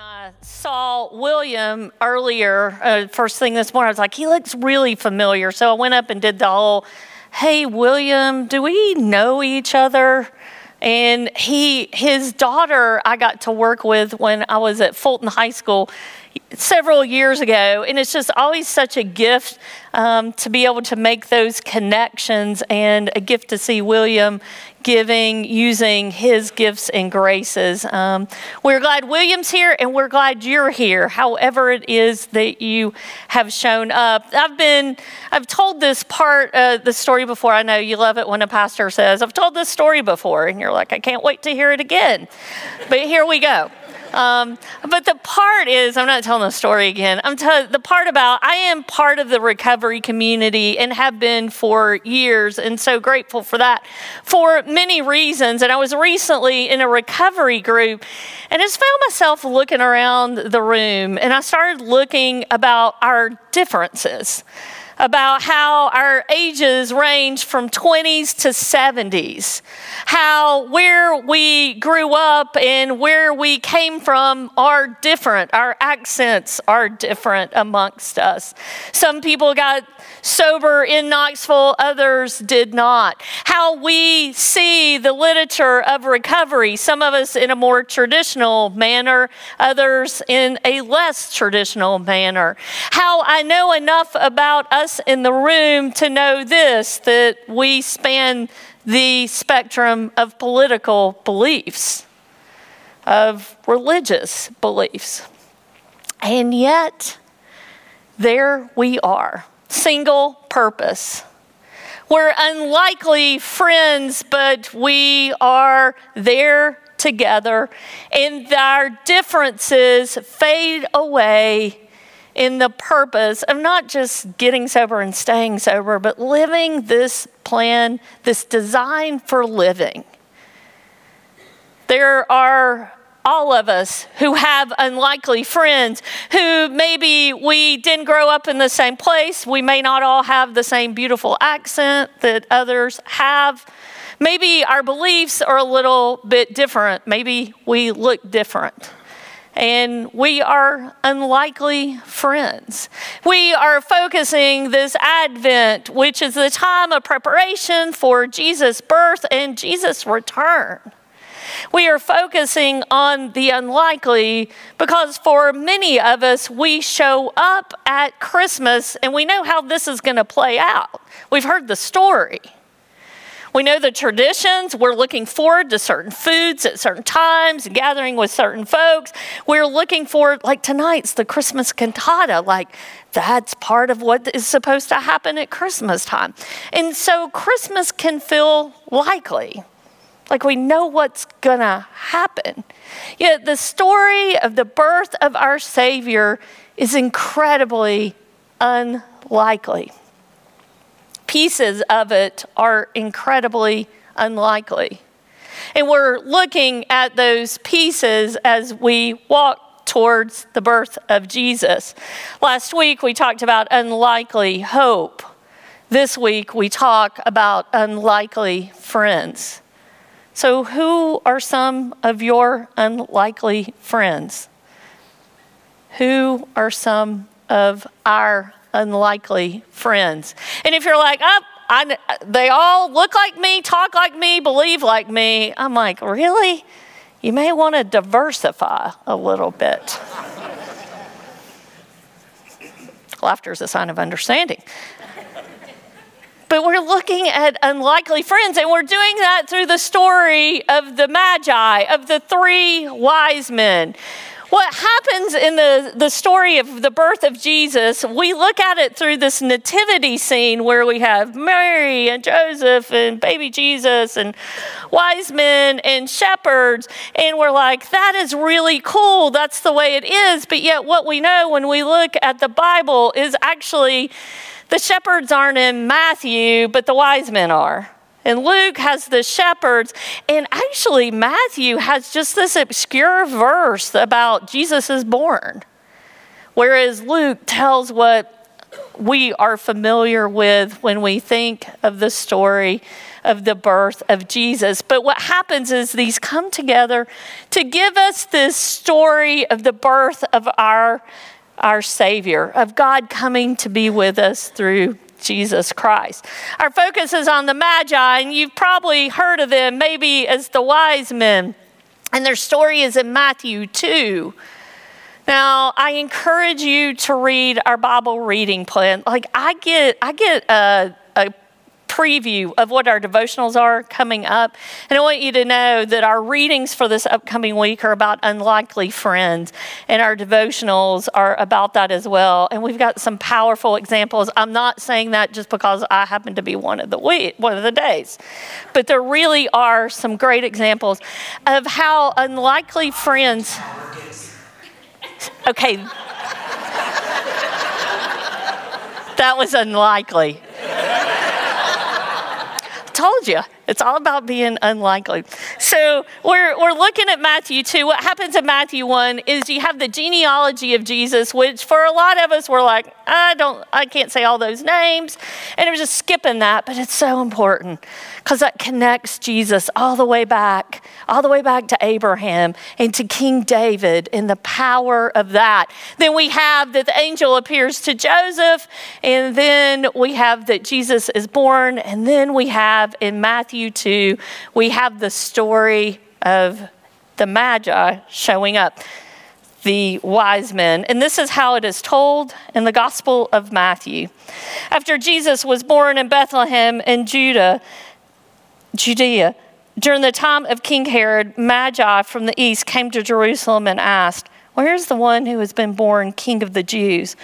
I saw William earlier, uh, first thing this morning, I was like, he looks really familiar. So I went up and did the whole, hey, William, do we know each other? And he, his daughter, I got to work with when I was at Fulton High School several years ago, and it's just always such a gift um, to be able to make those connections and a gift to see William giving, using his gifts and graces. Um, we're glad William's here, and we're glad you're here, however it is that you have shown up. I've been, I've told this part, uh, the story before. I know you love it when a pastor says, I've told this story before, and you're like, I can't wait to hear it again. But here we go. Um, but the part is, I'm not telling the story again. I'm telling the part about I am part of the recovery community and have been for years, and so grateful for that for many reasons. And I was recently in a recovery group, and just found myself looking around the room, and I started looking about our differences about how our ages range from 20s to 70s, how where we grew up and where we came from are different. Our accents are different amongst us. Some people got sober in Knoxville, others did not. How we see the literature of recovery, some of us in a more traditional manner, others in a less traditional manner. How I know enough about us in the room to know this that we span the spectrum of political beliefs, of religious beliefs. And yet, there we are single purpose. We're unlikely friends, but we are there together, and our differences fade away in the purpose of not just getting sober and staying sober, but living this plan, this design for living. There are all of us who have unlikely friends, who maybe we didn't grow up in the same place. We may not all have the same beautiful accent that others have. Maybe our beliefs are a little bit different. Maybe we look different. And we are unlikely friends. We are focusing this Advent, which is the time of preparation for Jesus' birth and Jesus' return. We are focusing on the unlikely because for many of us, we show up at Christmas and we know how this is going to play out. We've heard the story. We know the traditions. We're looking forward to certain foods at certain times, gathering with certain folks. We're looking forward, like tonight's the Christmas cantata, like that's part of what is supposed to happen at Christmas time. And so Christmas can feel likely. Like we know what's going to happen. Yet the story of the birth of our Savior is incredibly unlikely. Pieces of it are incredibly unlikely. And we're looking at those pieces as we walk towards the birth of Jesus. Last week we talked about unlikely hope. This week we talk about unlikely friends. So, who are some of your unlikely friends? Who are some of our unlikely friends? And if you're like, oh, I, they all look like me, talk like me, believe like me, I'm like, really? You may want to diversify a little bit. Laughter is a sign of understanding. But we're looking at unlikely friends, and we're doing that through the story of the Magi, of the three wise men. What happens in the, the story of the birth of Jesus, we look at it through this nativity scene where we have Mary and Joseph and baby Jesus and wise men and shepherds, and we're like, that is really cool. That's the way it is. But yet, what we know when we look at the Bible is actually the shepherds aren't in Matthew, but the wise men are. And Luke has the shepherds. And actually, Matthew has just this obscure verse about Jesus is born. Whereas Luke tells what we are familiar with when we think of the story of the birth of Jesus. But what happens is these come together to give us this story of the birth of our, our Savior, of God coming to be with us through Jesus Christ. Our focus is on the Magi, and you've probably heard of them maybe as the wise men. And their story is in Matthew 2. Now, I encourage you to read our Bible reading plan. Like I get I get a, a preview of what our devotionals are coming up. And I want you to know that our readings for this upcoming week are about unlikely friends, and our devotionals are about that as well. And we've got some powerful examples. I'm not saying that just because I happen to be one of the week, one of the days, but there really are some great examples of how unlikely friends Okay. that was unlikely. Told you. It's all about being unlikely. So we're, we're looking at Matthew 2. What happens in Matthew 1 is you have the genealogy of Jesus, which for a lot of us, we're like, I don't, I can't say all those names. And was just skipping that, but it's so important because that connects Jesus all the way back, all the way back to Abraham and to King David and the power of that. Then we have that the angel appears to Joseph, and then we have that Jesus is born, and then we have in Matthew Matthew 2, we have the story of the Magi showing up, the wise men. And this is how it is told in the Gospel of Matthew. After Jesus was born in Bethlehem in Judah, Judea, during the time of King Herod, Magi from the east came to Jerusalem and asked, Where's the one who has been born King of the Jews?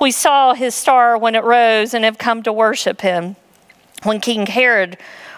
We saw his star when it rose and have come to worship him. When King Herod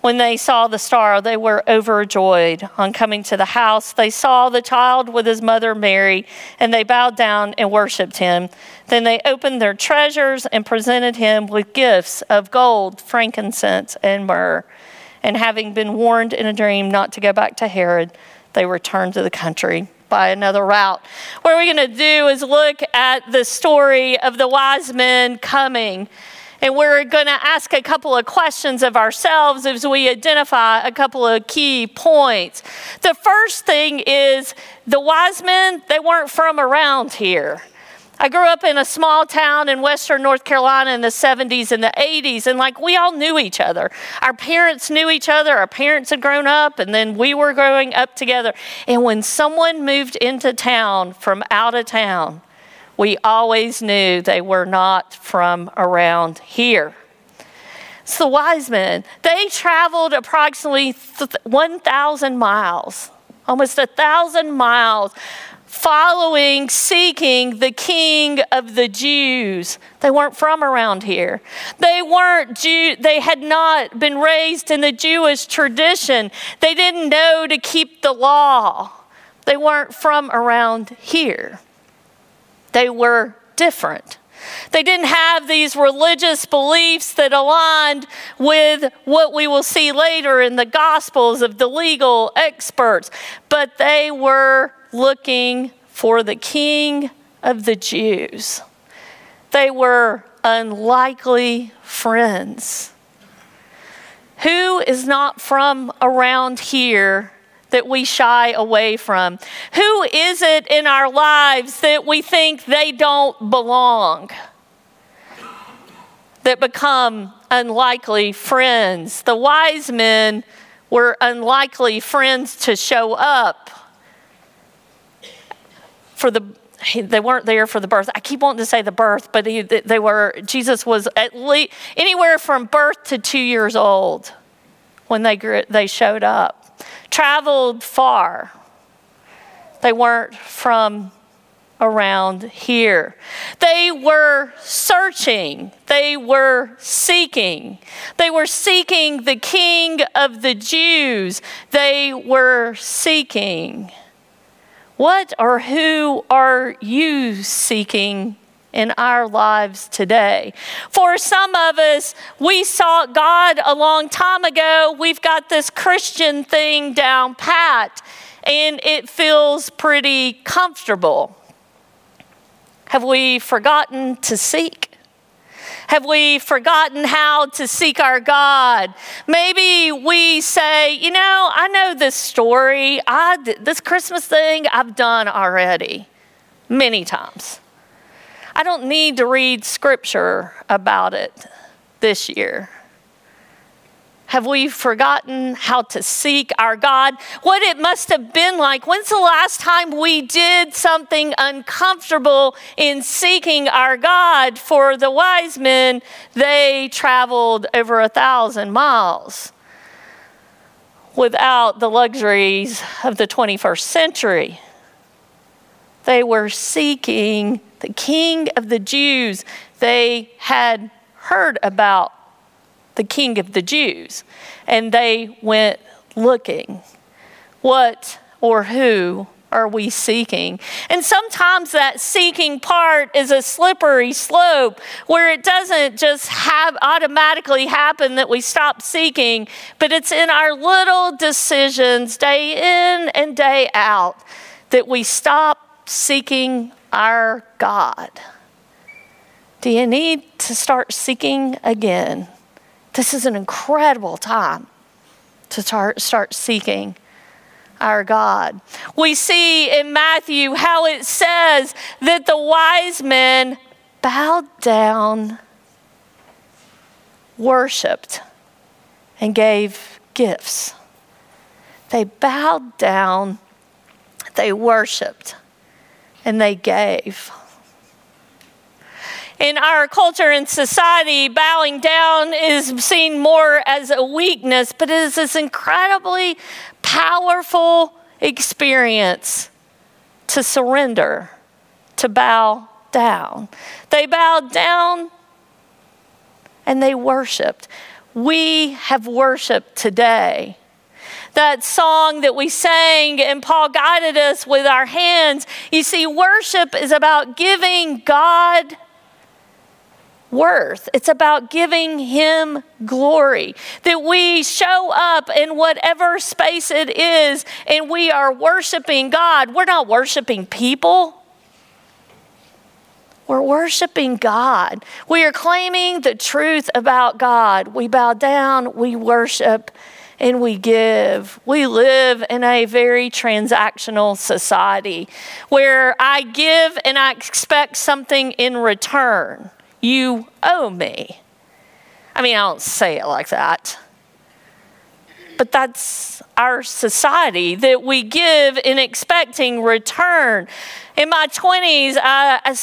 When they saw the star, they were overjoyed. On coming to the house, they saw the child with his mother Mary, and they bowed down and worshiped him. Then they opened their treasures and presented him with gifts of gold, frankincense, and myrrh. And having been warned in a dream not to go back to Herod, they returned to the country by another route. What we're going to do is look at the story of the wise men coming. And we're going to ask a couple of questions of ourselves as we identify a couple of key points. The first thing is the wise men, they weren't from around here. I grew up in a small town in western North Carolina in the 70s and the 80s, and like we all knew each other. Our parents knew each other, our parents had grown up, and then we were growing up together. And when someone moved into town from out of town, we always knew they were not from around here. It's the wise men. They traveled approximately 1,000 miles, almost a thousand miles, following, seeking the king of the Jews. They weren't from around here. They weren't Jew, they had not been raised in the Jewish tradition. They didn't know to keep the law. They weren't from around here. They were different. They didn't have these religious beliefs that aligned with what we will see later in the Gospels of the legal experts, but they were looking for the King of the Jews. They were unlikely friends. Who is not from around here that we shy away from? Who is it in our lives that we think they don't belong? that become unlikely friends. The wise men were unlikely friends to show up for the they weren't there for the birth. I keep wanting to say the birth, but he, they were. Jesus was at least anywhere from birth to two years old when they grew, they showed up. Traveled far. They weren't from around here. They were searching, they were seeking. They were seeking the King of the Jews. They were seeking. What or who are you seeking in our lives today. For some of us, we sought God a long time ago. We've got this Christian thing down pat, and it feels pretty comfortable. Have we forgotten to seek? Have we forgotten how to seek our God? Maybe we say, you know, I know this story. I, this Christmas thing I've done already many times. I don't need to read scripture about it this year. Have we forgotten how to seek our God? What it must have been like. When's the last time we did something uncomfortable in seeking our God? For the wise men, they traveled over a thousand miles without the luxuries of the 21st century. They were seeking the King of the Jews. They had heard about the king of the Jews. And they went looking. What or who are we seeking? And sometimes that seeking part is a slippery slope where it doesn't just have automatically happen that we stop seeking, but it's in our little decisions day in and day out that we stop seeking our God. Do you need to start seeking again? This is an incredible time to start, start seeking our God. We see in Matthew how it says that the wise men bowed down, worshiped, and gave gifts. They bowed down, they worshiped, and they gave in our culture and society, bowing down is seen more as a weakness, but it is this incredibly powerful experience to surrender, to bow down. They bowed down and they worshiped. We have worshiped today. That song that we sang and Paul guided us with our hands. You see, worship is about giving God worth. It's about giving Him glory. That we show up in whatever space it is and we are worshiping God. We're not worshiping people. We're worshiping God. We are claiming the truth about God. We bow down, we worship, and we give. We live in a very transactional society where I give and I expect something in return. You owe me. I mean, I don't say it like that. But that's our society that we give in expecting return. In my 20s,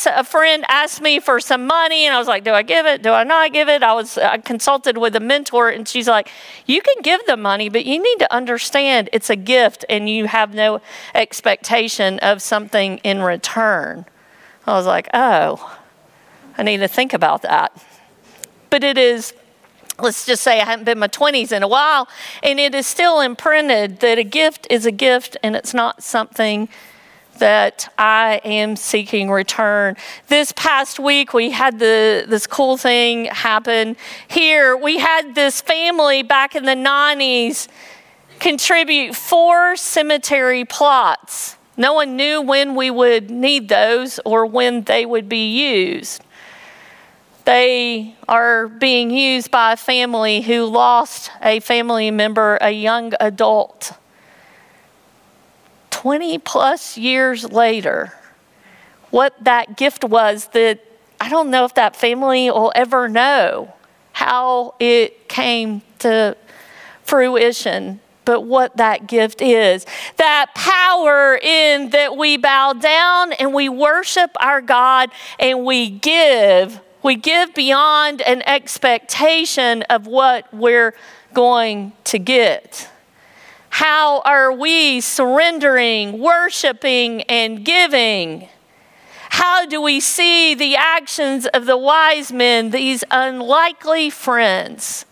a friend asked me for some money, and I was like, Do I give it? Do I not give it? I was I consulted with a mentor, and she's like, You can give the money, but you need to understand it's a gift, and you have no expectation of something in return. I was like, Oh. I need to think about that. But it is, let's just say I haven't been in my 20s in a while, and it is still imprinted that a gift is a gift and it's not something that I am seeking return. This past week, we had the, this cool thing happen here. We had this family back in the 90s contribute four cemetery plots. No one knew when we would need those or when they would be used. They are being used by a family who lost a family member, a young adult. 20 plus years later, what that gift was that I don't know if that family will ever know how it came to fruition but what that gift is. That power in that we bow down and we worship our God and we give. We give beyond an expectation of what we're going to get. How are we surrendering, worshiping, and giving? How do we see the actions of the wise men, these unlikely friends?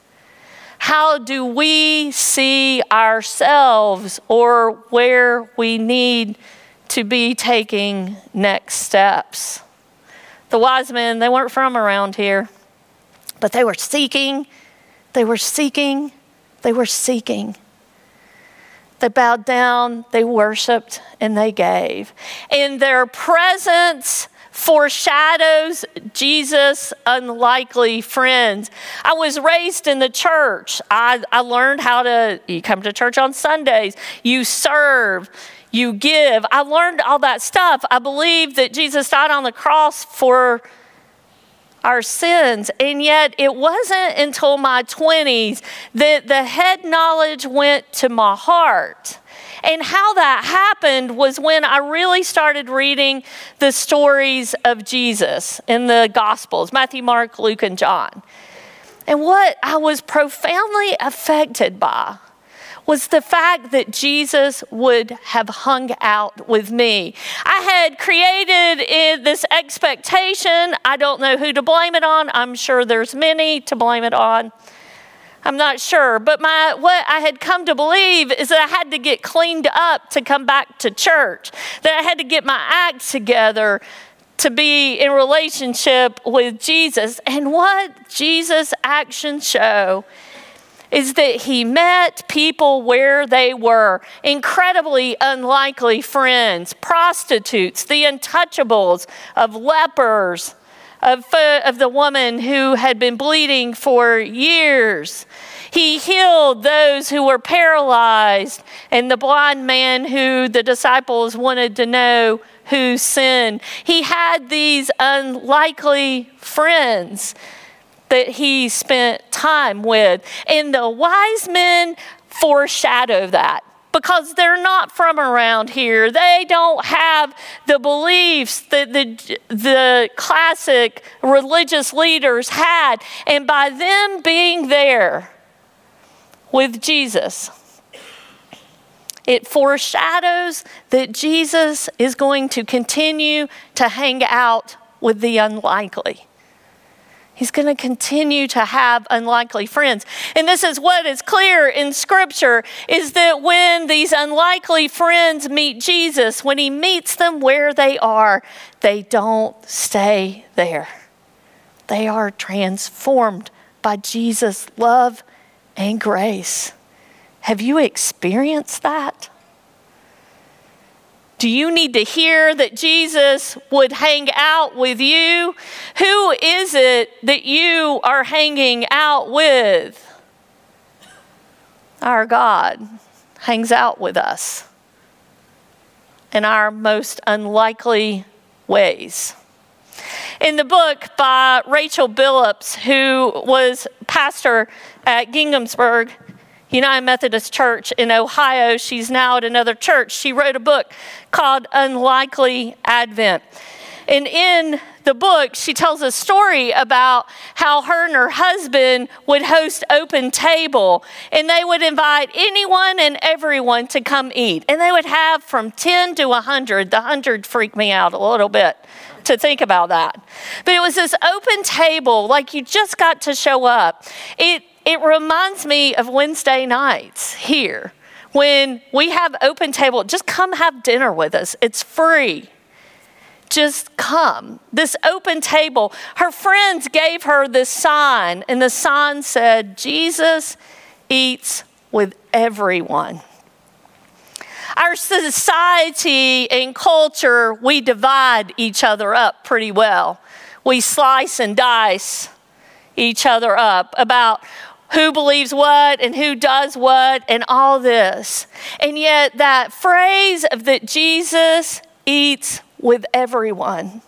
How do we see ourselves or where we need to be taking next steps? The wise men, they weren't from around here, but they were seeking, they were seeking, they were seeking. They bowed down, they worshiped, and they gave. In their presence, foreshadows Jesus' unlikely friends. I was raised in the church. I, I learned how to, you come to church on Sundays, you serve, you give. I learned all that stuff. I believe that Jesus died on the cross for our sins. And yet, it wasn't until my 20s that the head knowledge went to my heart. And how that happened was when I really started reading the stories of Jesus in the Gospels Matthew, Mark, Luke, and John. And what I was profoundly affected by was the fact that Jesus would have hung out with me. I had created this expectation. I don't know who to blame it on. I'm sure there's many to blame it on. I'm not sure. But my, what I had come to believe is that I had to get cleaned up to come back to church, that I had to get my act together to be in relationship with Jesus. And what Jesus' actions show is that he met people where they were incredibly unlikely friends, prostitutes, the untouchables, of lepers of, uh, of the woman who had been bleeding for years. He healed those who were paralyzed and the blind man who the disciples wanted to know who sinned. He had these unlikely friends that he spent time with. And the wise men foreshadow that because they're not from around here. They don't have the beliefs that the, the classic religious leaders had. And by them being there with Jesus, it foreshadows that Jesus is going to continue to hang out with the unlikely. He's going to continue to have unlikely friends. And this is what is clear in scripture is that when these unlikely friends meet Jesus, when he meets them where they are, they don't stay there. They are transformed by Jesus' love and grace. Have you experienced that? Do you need to hear that Jesus would hang out with you? Who is it that you are hanging out with? Our God hangs out with us in our most unlikely ways. In the book by Rachel Billups, who was pastor at Ginghamsburg United Methodist Church in Ohio. She's now at another church. She wrote a book called Unlikely Advent. And in the book, she tells a story about how her and her husband would host open table and they would invite anyone and everyone to come eat. And they would have from 10 to 100. The 100 freaked me out a little bit to think about that. But it was this open table, like you just got to show up. It it reminds me of Wednesday nights here when we have open table. Just come have dinner with us, it's free. Just come. This open table. Her friends gave her this sign, and the sign said, Jesus eats with everyone. Our society and culture, we divide each other up pretty well. We slice and dice each other up about who believes what and who does what and all this. And yet, that phrase of that Jesus eats with everyone.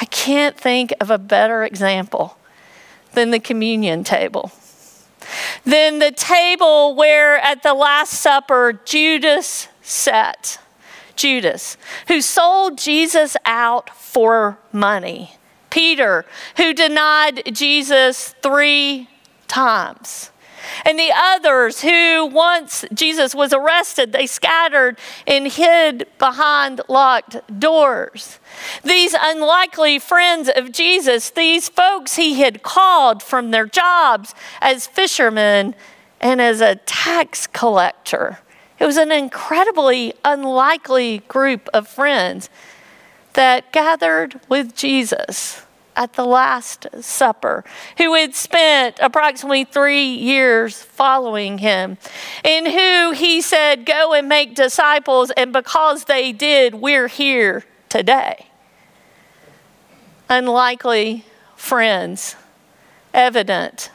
I can't think of a better example than the communion table. Than the table where at the Last Supper Judas sat. Judas, who sold Jesus out for money. Peter, who denied Jesus three times. And the others who, once Jesus was arrested, they scattered and hid behind locked doors. These unlikely friends of Jesus, these folks he had called from their jobs as fishermen and as a tax collector. It was an incredibly unlikely group of friends that gathered with Jesus at the Last Supper, who had spent approximately three years following him, and who he said, Go and make disciples, and because they did, we're here today. Unlikely friends, evident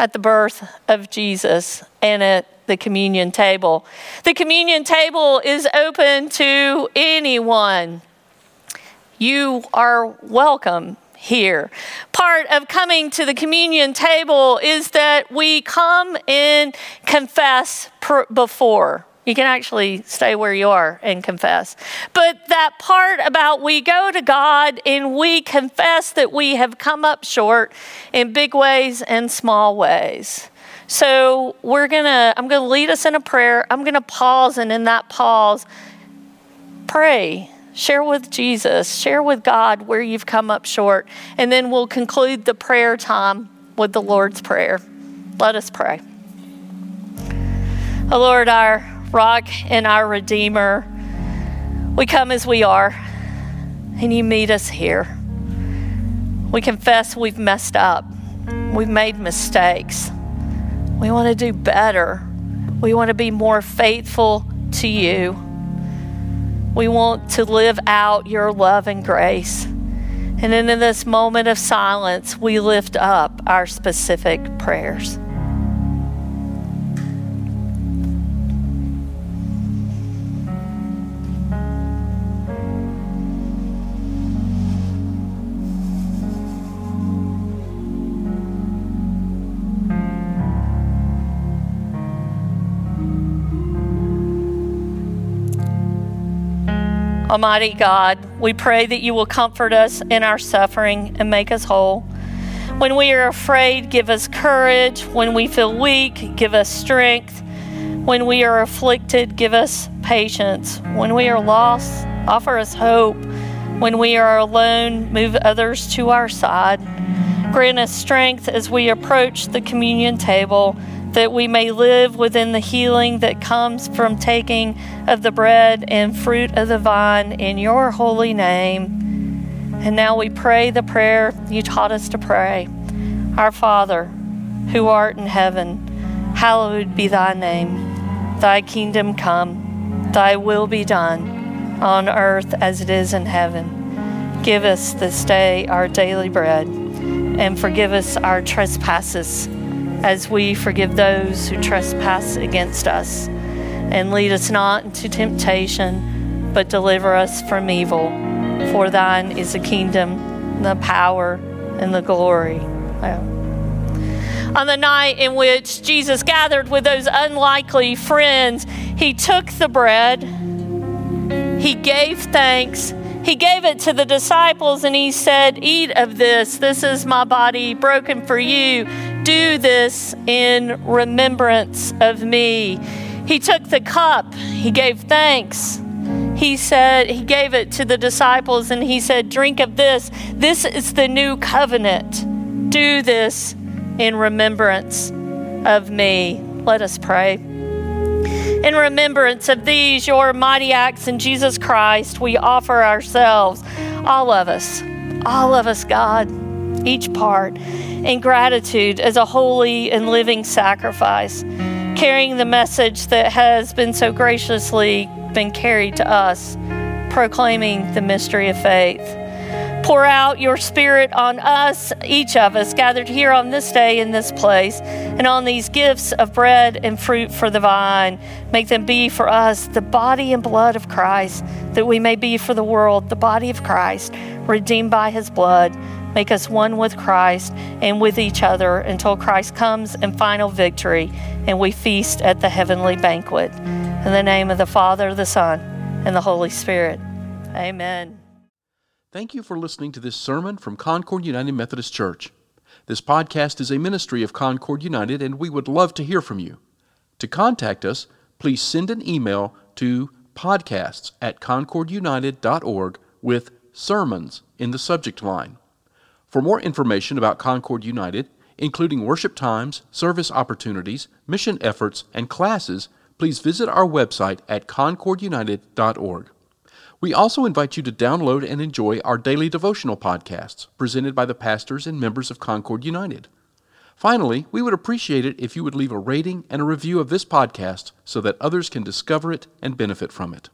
at the birth of Jesus and at the communion table. The communion table is open to anyone you are welcome here. Part of coming to the communion table is that we come and confess before. You can actually stay where you are and confess. But that part about we go to God and we confess that we have come up short in big ways and small ways. So we're going to, I'm going to lead us in a prayer. I'm going to pause, and in that pause, pray Share with Jesus, share with God where you've come up short, and then we'll conclude the prayer time with the Lord's Prayer. Let us pray. Oh Lord, our rock and our Redeemer, we come as we are, and you meet us here. We confess we've messed up, we've made mistakes. We want to do better, we want to be more faithful to you. We want to live out your love and grace. And in this moment of silence, we lift up our specific prayers. Almighty God, we pray that you will comfort us in our suffering and make us whole. When we are afraid, give us courage. When we feel weak, give us strength. When we are afflicted, give us patience. When we are lost, offer us hope. When we are alone, move others to our side. Grant us strength as we approach the communion table that we may live within the healing that comes from taking of the bread and fruit of the vine in your holy name. And now we pray the prayer you taught us to pray Our Father, who art in heaven, hallowed be thy name. Thy kingdom come, thy will be done, on earth as it is in heaven. Give us this day our daily bread, and forgive us our trespasses as we forgive those who trespass against us. And lead us not into temptation, but deliver us from evil. For thine is the kingdom, the power, and the glory. On the night in which Jesus gathered with those unlikely friends, he took the bread, he gave thanks, he gave it to the disciples, and he said, Eat of this. This is my body broken for you do this in remembrance of me. He took the cup, he gave thanks. He said, He gave it to the disciples and he said, Drink of this. This is the new covenant. Do this in remembrance of me. Let us pray. In remembrance of these, your mighty acts in Jesus Christ, we offer ourselves, all of us, all of us, God, each part in gratitude as a holy and living sacrifice, carrying the message that has been so graciously been carried to us, proclaiming the mystery of faith. pour out your spirit on us, each of us gathered here on this day in this place, and on these gifts of bread and fruit for the vine. Make them be for us the body and blood of Christ, that we may be for the world the body of Christ, redeemed by his blood. Make us one with Christ and with each other until Christ comes in final victory and we feast at the heavenly banquet. In the name of the Father, the Son, and the Holy Spirit. Amen. Thank you for listening to this sermon from Concord United Methodist Church. This podcast is a ministry of Concord United, and we would love to hear from you. To contact us, please send an email to podcasts at concordunited.org with sermons in the subject line. For more information about Concord United, including worship times, service opportunities, mission efforts, and classes, please visit our website at concordunited.org. We also invite you to download and enjoy our daily devotional podcasts presented by the pastors and members of Concord United. Finally, we would appreciate it if you would leave a rating and a review of this podcast so that others can discover it and benefit from it.